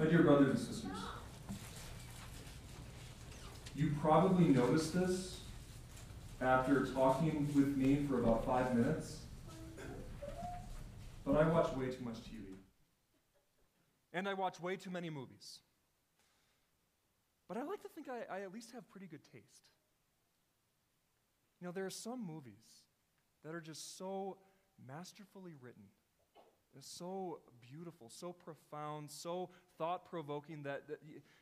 My dear brothers and sisters, you probably noticed this after talking with me for about five minutes, but I watch way too much TV. And I watch way too many movies. But I like to think I, I at least have pretty good taste. You know, there are some movies that are just so masterfully written so beautiful, so profound, so thought provoking that, that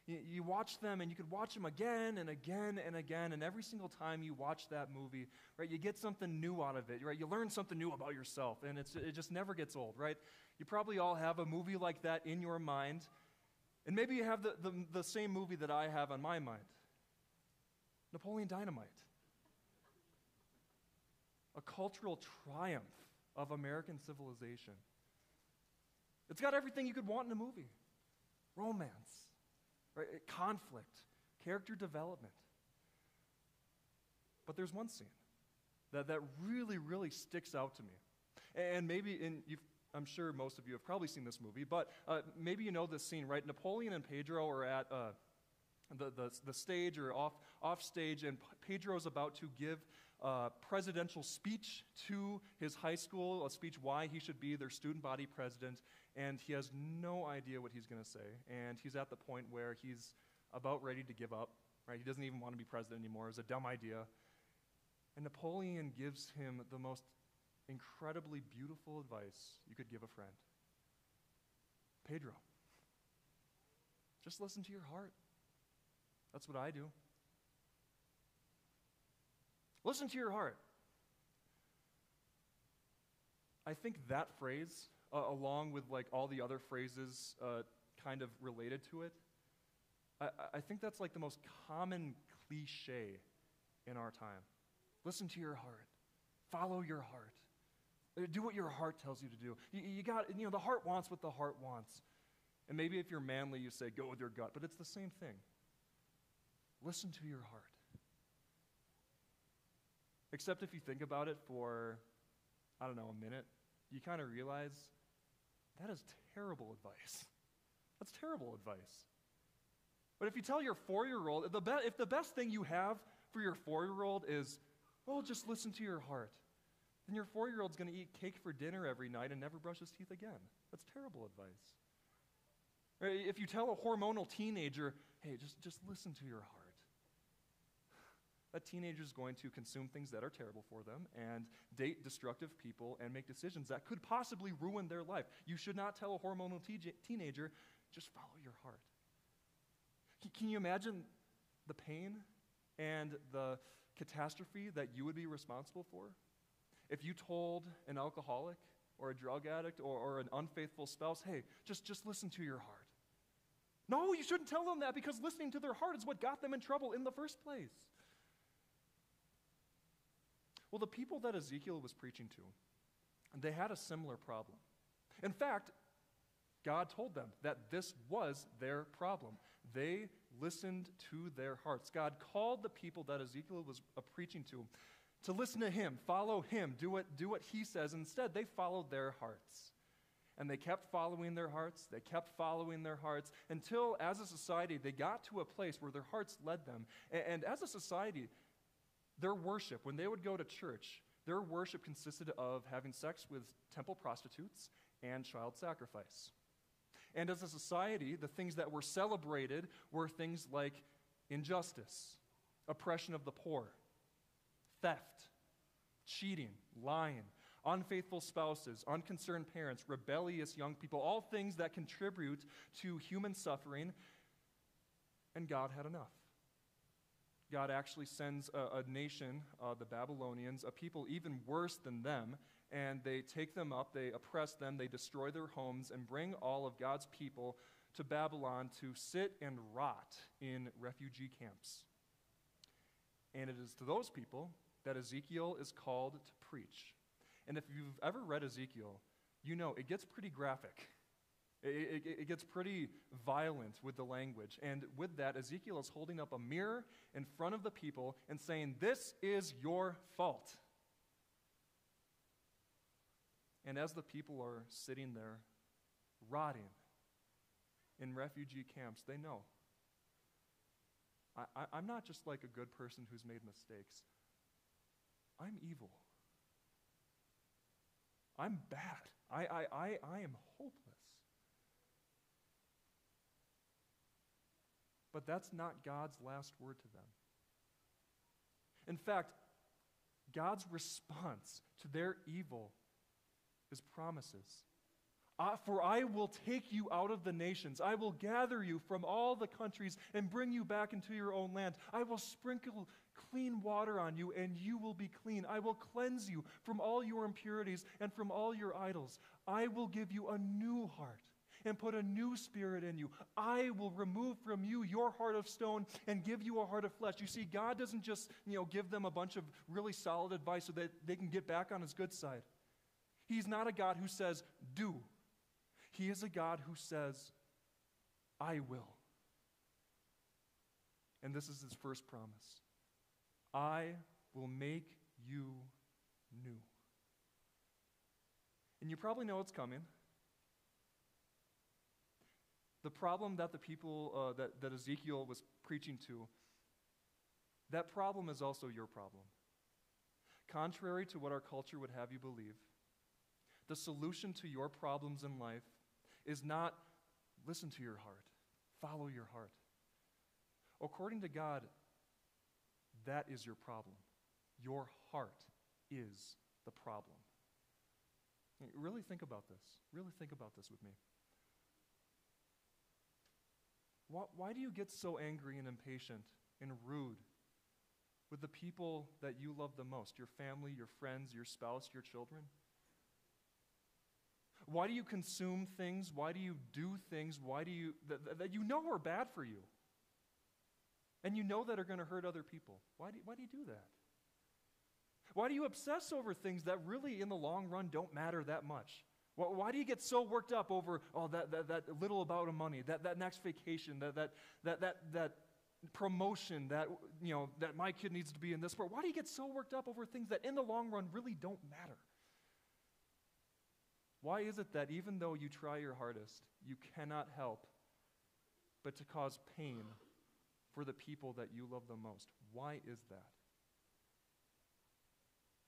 you, you, watch them and you could watch them again and again and again. And every single time you watch that movie, right, you get something new out of it, right? You learn something new about yourself, and it's, it just never gets old, right? You probably all have a movie like that in your mind. And maybe you have the, the, the same movie that I have on my mind Napoleon Dynamite. A cultural triumph of American civilization. It's got everything you could want in a movie romance, right? conflict, character development. But there's one scene that, that really, really sticks out to me. And maybe in, I'm sure most of you have probably seen this movie, but uh, maybe you know this scene, right? Napoleon and Pedro are at uh, the, the, the stage or off, off stage, and Pedro's about to give a presidential speech to his high school, a speech why he should be their student body president, and he has no idea what he's going to say. And he's at the point where he's about ready to give up, right? He doesn't even want to be president anymore. It's a dumb idea. And Napoleon gives him the most incredibly beautiful advice you could give a friend Pedro, just listen to your heart. That's what I do. Listen to your heart. I think that phrase, uh, along with like all the other phrases uh, kind of related to it, I, I think that's like the most common cliche in our time. Listen to your heart. Follow your heart. Uh, do what your heart tells you to do. You, you got, you know, the heart wants what the heart wants. And maybe if you're manly, you say, go with your gut, but it's the same thing. Listen to your heart. Except if you think about it for, I don't know, a minute, you kind of realize that is terrible advice. That's terrible advice. But if you tell your four year old, if the best thing you have for your four year old is, well, just listen to your heart, then your four year old's going to eat cake for dinner every night and never brush his teeth again. That's terrible advice. If you tell a hormonal teenager, hey, just, just listen to your heart, that teenager is going to consume things that are terrible for them and date destructive people and make decisions that could possibly ruin their life. You should not tell a hormonal te- teenager, just follow your heart. Can, can you imagine the pain and the catastrophe that you would be responsible for if you told an alcoholic or a drug addict or, or an unfaithful spouse, hey, just, just listen to your heart? No, you shouldn't tell them that because listening to their heart is what got them in trouble in the first place. Well, the people that Ezekiel was preaching to, they had a similar problem. In fact, God told them that this was their problem. They listened to their hearts. God called the people that Ezekiel was uh, preaching to to listen to him, follow him, do what, do what he says. Instead, they followed their hearts. And they kept following their hearts, they kept following their hearts until, as a society, they got to a place where their hearts led them. And, and as a society, their worship, when they would go to church, their worship consisted of having sex with temple prostitutes and child sacrifice. And as a society, the things that were celebrated were things like injustice, oppression of the poor, theft, cheating, lying, unfaithful spouses, unconcerned parents, rebellious young people, all things that contribute to human suffering. And God had enough. God actually sends a, a nation, uh, the Babylonians, a people even worse than them, and they take them up, they oppress them, they destroy their homes, and bring all of God's people to Babylon to sit and rot in refugee camps. And it is to those people that Ezekiel is called to preach. And if you've ever read Ezekiel, you know it gets pretty graphic. It, it, it, gets pretty violent with the language. And with that, Ezekiel is holding up a mirror in front of the people and saying, This is your fault. And as the people are sitting there, rotting, in refugee camps, they know. I, I, I'm not just like a good person who's made mistakes, I'm evil. I'm bad. I, I, I, I am hopeless. But that's not God's last word to them. In fact, God's response to their evil is promises. Uh, for I will take you out of the nations. I will gather you from all the countries and bring you back into your own land. I will sprinkle clean water on you, and you will be clean. I will cleanse you from all your impurities and from all your idols. I will give you a new heart and put a new spirit in you. I will remove from you your heart of stone and give you a heart of flesh. You see, God doesn't just, you know, give them a bunch of really solid advice so that they can get back on his good side. He's not a God who says, do. He is a God who says, I will. And this is his first promise I will make you new. And you probably know it's coming. The problem that the people, uh, that, that Ezekiel was preaching to, that problem is also your problem. Contrary to what our culture would have you believe, the solution to your problems in life is not listen to your heart, follow your heart. According to God, that is your problem. Your heart is the problem. Really think about this. Really think about this with me. Why, why do you get so angry and impatient and rude with the people that you love the most? Your family, your friends, your spouse, your children? Why do you consume things? Why do you do things? Why do you that, that you know are bad for you? And you know that are going to hurt other people. Why do, why do you do that? Why do you obsess over things that really, in the long run, don't matter that much? Why do you get so worked up over oh, that, that, that little amount of money, that, that next vacation, that, that, that, that, that promotion, that, you know, that my kid needs to be in this sport? Why do you get so worked up over things that in the long run really don't matter? Why is it that even though you try your hardest, you cannot help but to cause pain for the people that you love the most? Why is that?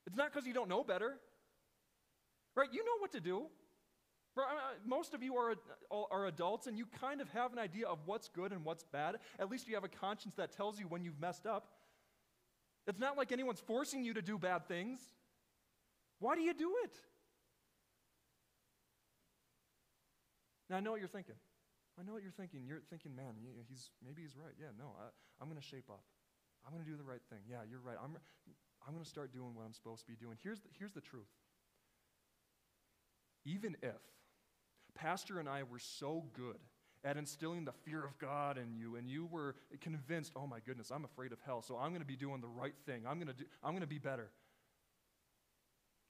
It's not because you don't know better. Right? You know what to do. Most of you are, are adults and you kind of have an idea of what's good and what's bad. At least you have a conscience that tells you when you've messed up. It's not like anyone's forcing you to do bad things. Why do you do it? Now, I know what you're thinking. I know what you're thinking. You're thinking, man, he's, maybe he's right. Yeah, no, I, I'm going to shape up. I'm going to do the right thing. Yeah, you're right. I'm, I'm going to start doing what I'm supposed to be doing. Here's the, here's the truth. Even if Pastor and I were so good at instilling the fear of God in you, and you were convinced, oh my goodness, I'm afraid of hell, so I'm going to be doing the right thing. I'm going to, do, I'm going to be better.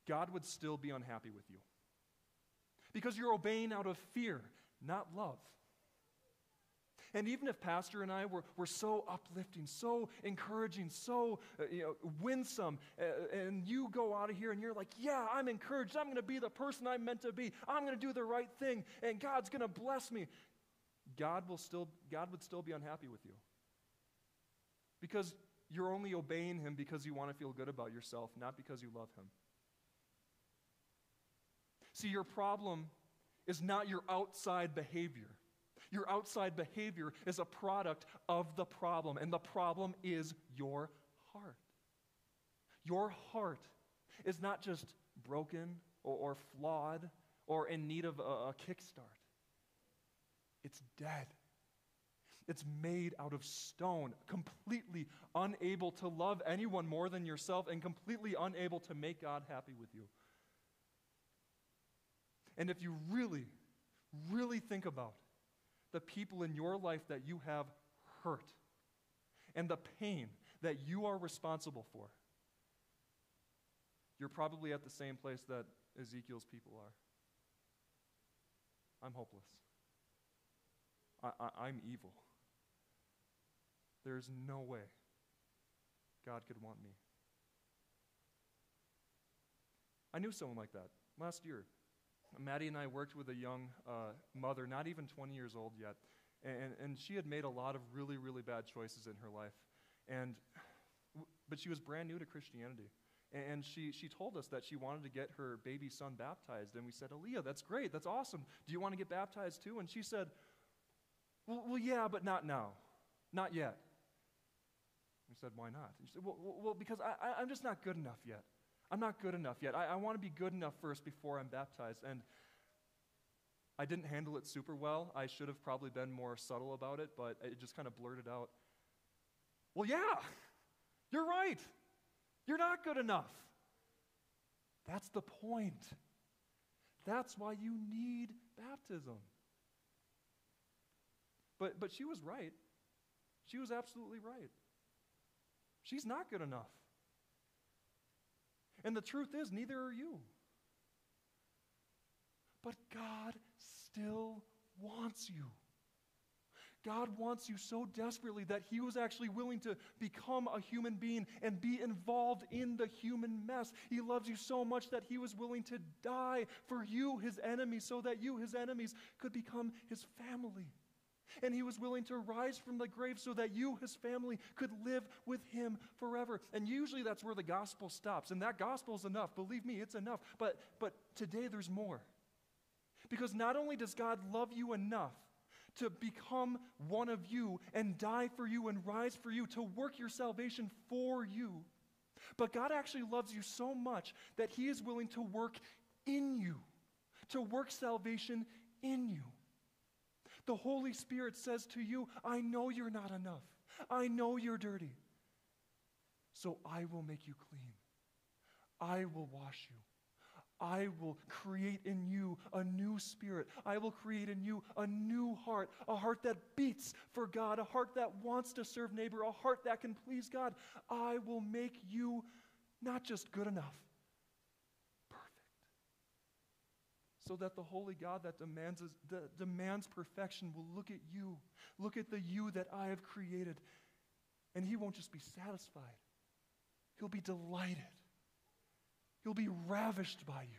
God would still be unhappy with you. Because you're obeying out of fear, not love. And even if Pastor and I were, were so uplifting, so encouraging, so uh, you know, winsome, uh, and you go out of here and you're like, yeah, I'm encouraged. I'm going to be the person I'm meant to be. I'm going to do the right thing, and God's going to bless me. God, will still, God would still be unhappy with you. Because you're only obeying Him because you want to feel good about yourself, not because you love Him. See, your problem is not your outside behavior. Your outside behavior is a product of the problem, and the problem is your heart. Your heart is not just broken or, or flawed or in need of a, a kickstart, it's dead. It's made out of stone, completely unable to love anyone more than yourself, and completely unable to make God happy with you. And if you really, really think about the people in your life that you have hurt and the pain that you are responsible for, you're probably at the same place that Ezekiel's people are. I'm hopeless. I, am evil. There's no way God could want me. I knew someone like that last year. Maddie and I worked with a young uh, mother, not even 20 years old yet, and, and she had made a lot of really, really bad choices in her life. And, but she was brand new to Christianity. And she, she told us that she wanted to get her baby son baptized. And we said, Aaliyah, that's great. That's awesome. Do you want to get baptized too? And she said, Well, well yeah, but not now. Not yet. We said, Why not? And she said, Well, well because I, I, am just not good enough yet. I'm not good enough yet. I, I want to be good enough first before I'm baptized. And I didn't handle it super well. I should have probably been more subtle about it, but it just kind of blurted out, Well, yeah, you're right. You're not good enough. That's the point. That's why you need baptism. But, but she was right. She was absolutely right. She's not good enough. And the truth is, neither are you. But God still wants you. God wants you so desperately that He was actually willing to become a human being and be involved in the human mess. He loves you so much that He was willing to die for you, His enemies, so that you, His enemies, could become His family. And He was willing to rise from the grave so that you, His family, could live with Him forever. And usually that's where the gospel stops. And that gospel is enough. Believe me, it's enough. But, but today there's more. Because not only does God love you enough, to become one of you and die for you and rise for you, to work your salvation for you. But God actually loves you so much that He is willing to work in you, to work salvation in you. The Holy Spirit says to you, I know you're not enough. I know you're dirty. So I will make you clean. I will wash you. I will create in you a new spirit. I will create in you a new heart, a heart that beats for God, a heart that wants to serve neighbor, a heart that can please God. I will make you not just good enough, perfect. So that the holy God that demands, that demands perfection will look at you, look at the you that I have created, and he won't just be satisfied, he'll be delighted He'll be ravished by you.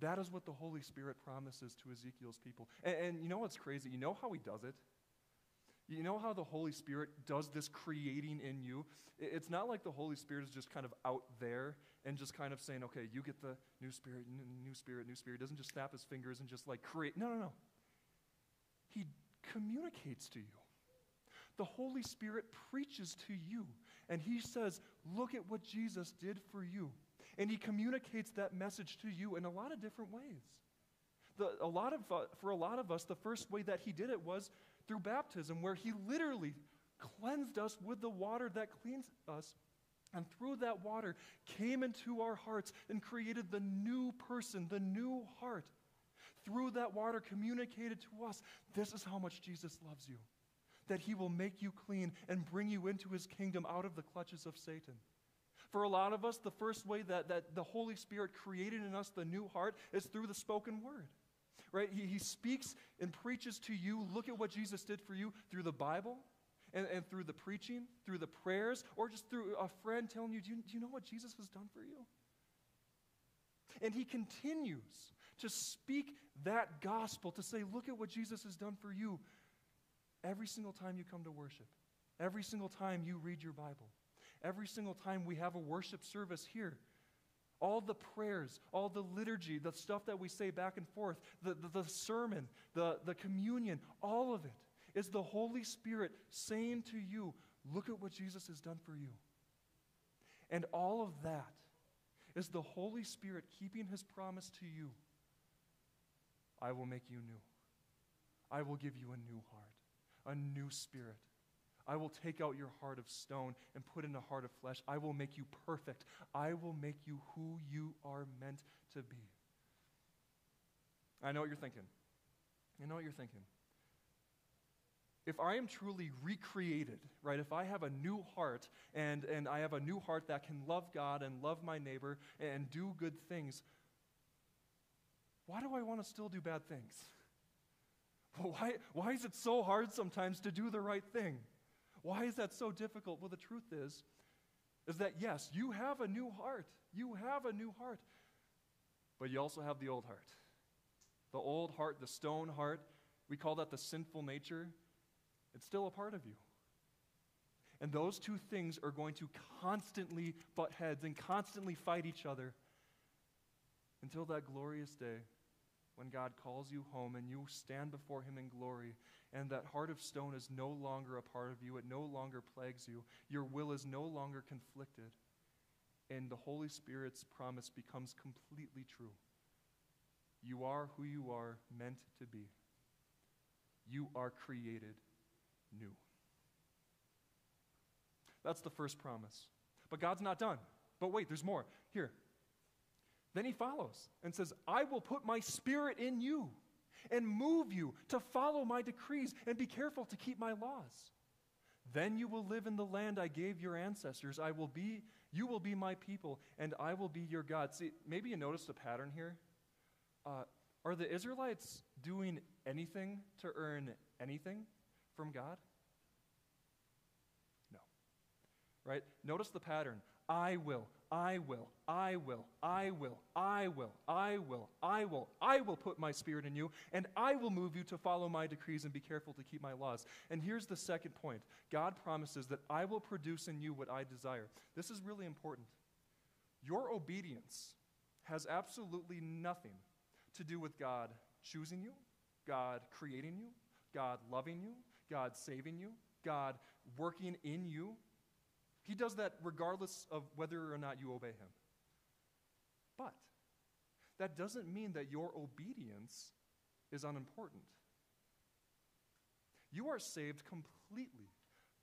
That is what the Holy Spirit promises to Ezekiel's people. And, and, you know what's crazy? You know how he does it? You know how the Holy Spirit does this creating in you? It's not like the Holy Spirit is just kind of out there and just kind of saying, okay, you get the new spirit, new spirit, new spirit. Doesn't just snap his fingers and just like create. No, no, no. He communicates to you. The Holy Spirit preaches to you. And he says, Look at what Jesus did for you. And he communicates that message to you in a lot of different ways. The, a lot of, uh, for a lot of us, the first way that he did it was through baptism, where he literally cleansed us with the water that cleans us. And through that water came into our hearts and created the new person, the new heart. Through that water communicated to us this is how much Jesus loves you that he will make you clean and bring you into his kingdom out of the clutches of Satan. For a lot of us, the first way that, that the Holy Spirit created in us the new heart is through the spoken word. Right? He, he speaks and preaches to you. Look at what Jesus did for you through the Bible and, and through the preaching, through the prayers, or just through a friend telling you do, you, do you know what Jesus has done for you? And he continues to speak that gospel, to say, look at what Jesus has done for you Every single time you come to worship, every single time you read your Bible, every single time we have a worship service here, all the prayers, all the liturgy, the stuff that we say back and forth, the, the, the, sermon, the, the communion, all of it is the Holy Spirit saying to you, Look at what Jesus has done for you. And all of that is the Holy Spirit keeping his promise to you I will make you new, I will give you a new heart a new spirit. I will take out your heart of stone and put in a heart of flesh. I will make you perfect. I will make you who you are meant to be. I know what you're thinking. I know what you're thinking. If I am truly recreated, right, if I have a new heart and, and I have a new heart that can love God and love my neighbor and do good things, why do I want to still do bad things? Why, why is it so hard sometimes to do the right thing? Why is that so difficult? Well, the truth is, is that yes, you have a new heart. You have a new heart. But you also have the old heart. The old heart, the stone heart, we call that the sinful nature. It's still a part of you. And those two things are going to constantly butt heads and constantly fight each other until that glorious day when God calls you home and you stand before Him in glory, and that heart of stone is no longer a part of you, it no longer plagues you, your will is no longer conflicted, and the Holy Spirit's promise becomes completely true. You are who you are meant to be. You are created new. That's the first promise. But God's not done. But wait, there's more. Here. Then he follows and says, I will put my spirit in you and move you to follow my decrees and be careful to keep my laws. Then you will live in the land I gave your ancestors. I will be, you will be my people, and I will be your God. See, maybe you noticed a pattern here. Uh, are the Israelites doing anything to earn anything from God? No. Right? Notice the pattern. I will, I will, I will, I will, I will, I will, I will, I will put my spirit in you, and I will move you to follow my decrees and be careful to keep my laws. And here's the second point God promises that I will produce in you what I desire. This is really important. Your obedience has absolutely nothing to do with God choosing you, God creating you, God loving you, God saving you, God working in you. He does that regardless of whether or not you obey Him. But that doesn't mean that your obedience is unimportant. You are saved completely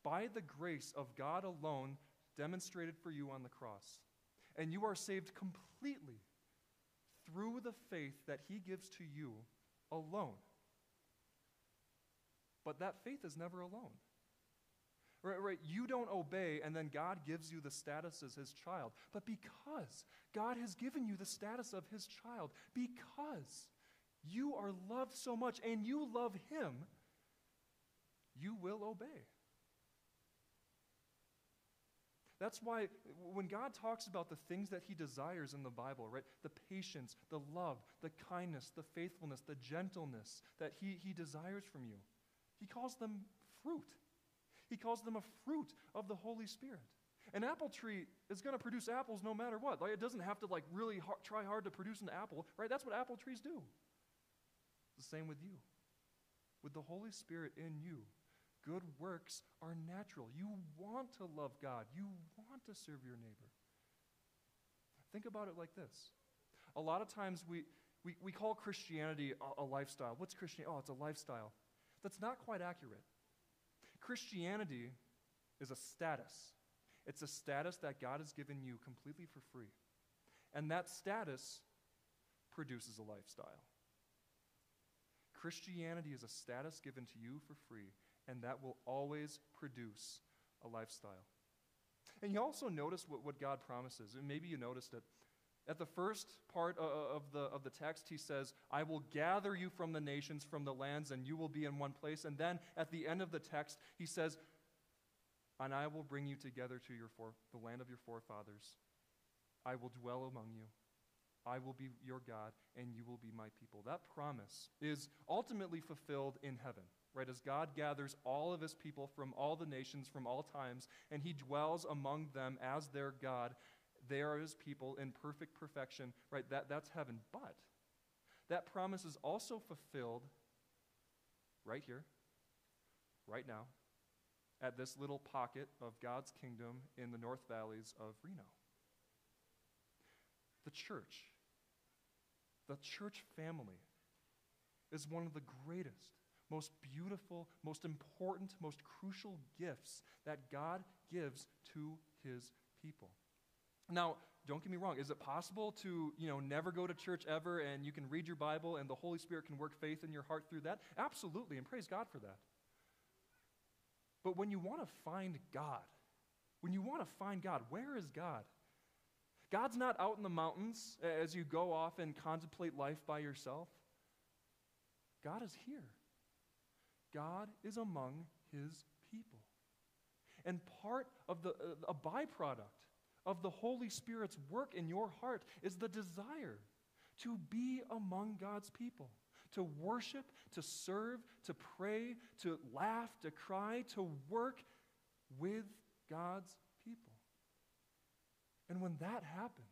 by the grace of God alone demonstrated for you on the cross. And you are saved completely through the faith that He gives to you alone. But that faith is never alone. Right, right. You don't obey, and then God gives you the status as his child. But because God has given you the status of his child, because you are loved so much and you love him, you will obey. That's why when God talks about the things that he desires in the Bible, right? The patience, the love, the kindness, the faithfulness, the gentleness that he, he desires from you, he calls them fruit. He calls them a fruit of the Holy Spirit. An apple tree is going to produce apples no matter what. Like, it doesn't have to like really hard, try hard to produce an apple, right? That's what apple trees do. The same with you. With the Holy Spirit in you, good works are natural. You want to love God. You want to serve your neighbor. Think about it like this. A lot of times we, we, we call Christianity a, a lifestyle. What's Christianity? Oh, it's a lifestyle. That's not quite accurate. Christianity is a status. It's a status that God has given you completely for free. And that status produces a lifestyle. Christianity is a status given to you for free, and that will always produce a lifestyle. And you also notice what, what God promises, and maybe you noticed it. At the first part of the, of the text, he says, I will gather you from the nations, from the lands, and you will be in one place. And then at the end of the text, he says, And I will bring you together to your the land of your forefathers. I will dwell among you. I will be your God, and you will be my people. That promise is ultimately fulfilled in heaven, right? As God gathers all of his people from all the nations, from all times, and he dwells among them as their God they are his people in perfect perfection, right? That, that's heaven. But that promise is also fulfilled right here, right now, at this little pocket of God's kingdom in the North Valleys of Reno. The church, the church family, is one of the greatest, most beautiful, most important, most crucial gifts that God gives to his people. Now, don't get me wrong. Is it possible to, you know, never go to church ever and you can read your Bible and the Holy Spirit can work faith in your heart through that? Absolutely, and praise God for that. But when you want to find God, when you want to find God, where is God? God's not out in the mountains as you go off and contemplate life by yourself. God is here. God is among his people. And part of the uh, a byproduct of the Holy Spirit's work in your heart is the desire to be among God's people, to worship, to serve, to pray, to laugh, to cry, to work with God's people. And when that happens,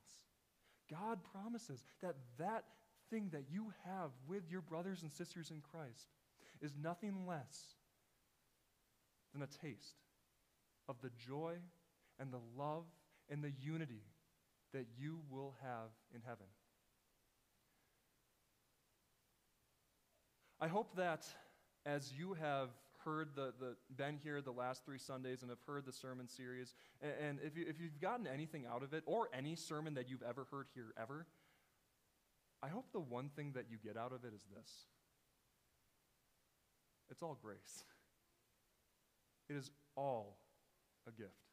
God promises that that thing that you have with your brothers and sisters in Christ is nothing less than a taste of the joy and the love and the unity that you will have in heaven. I hope that as you have heard the, the been here the last three Sundays and have heard the sermon series, and, and if, you, if you've gotten anything out of it, or any sermon that you've ever heard here ever, I hope the one thing that you get out of it is this it's all grace. It is all a gift.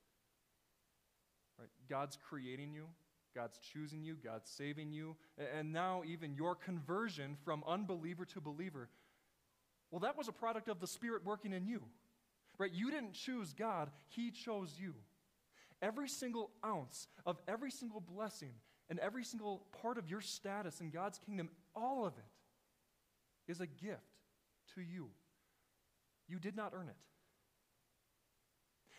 Right? God's creating you, God's choosing you, God's saving you, and now even your conversion from unbeliever to believer. Well, that was a product of the Spirit working in you. Right? You didn't choose God, He chose you. Every single ounce of every single blessing and every single part of your status in God's kingdom, all of it is a gift to you. You did not earn it.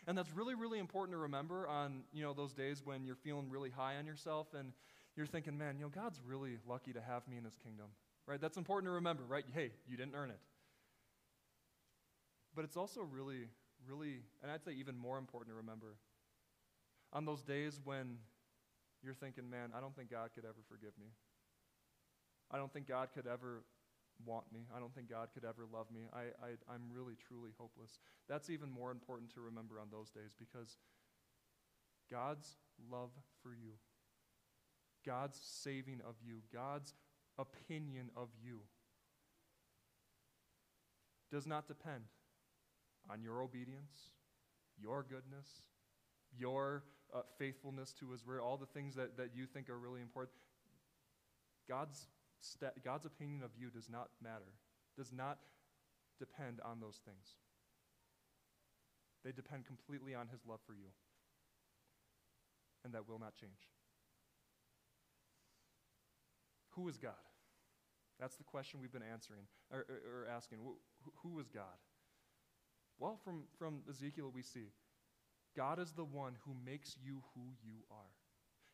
And that's really, really important to remember on, you know, those days when you're feeling really high on yourself and you're thinking, man, you know, God's really lucky to have me in his kingdom. Right? That's important to remember, right? Hey, you didn't earn it. But it's also really, really, and I'd say even more important to remember on those days when you're thinking, man, I don't think God could ever forgive me. I don't think God could ever want me. I don't think God could ever love me. I, I, I'm really, truly hopeless. That's even more important to remember on those days because God's love for you, God's saving of you, God's opinion of you does not depend on your obedience, your goodness, your uh, faithfulness to His word, all the things that, that you think are really important. God's st- God's opinion of you does not matter, does not depend on those things. They depend completely on his love for you. And that will not change. Who is God? That's the question we've been answering or, or, or asking. Who, who is God? Well, from, from Ezekiel, we see God is the one who makes you who you are.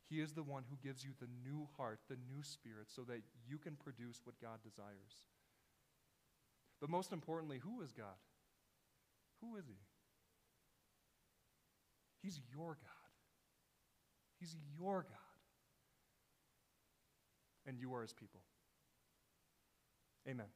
He is the one who gives you the new heart, the new spirit, so that you can produce what God desires. But most importantly, who is God? Who is He? He's your God. He's your God. And you are His people. Amen.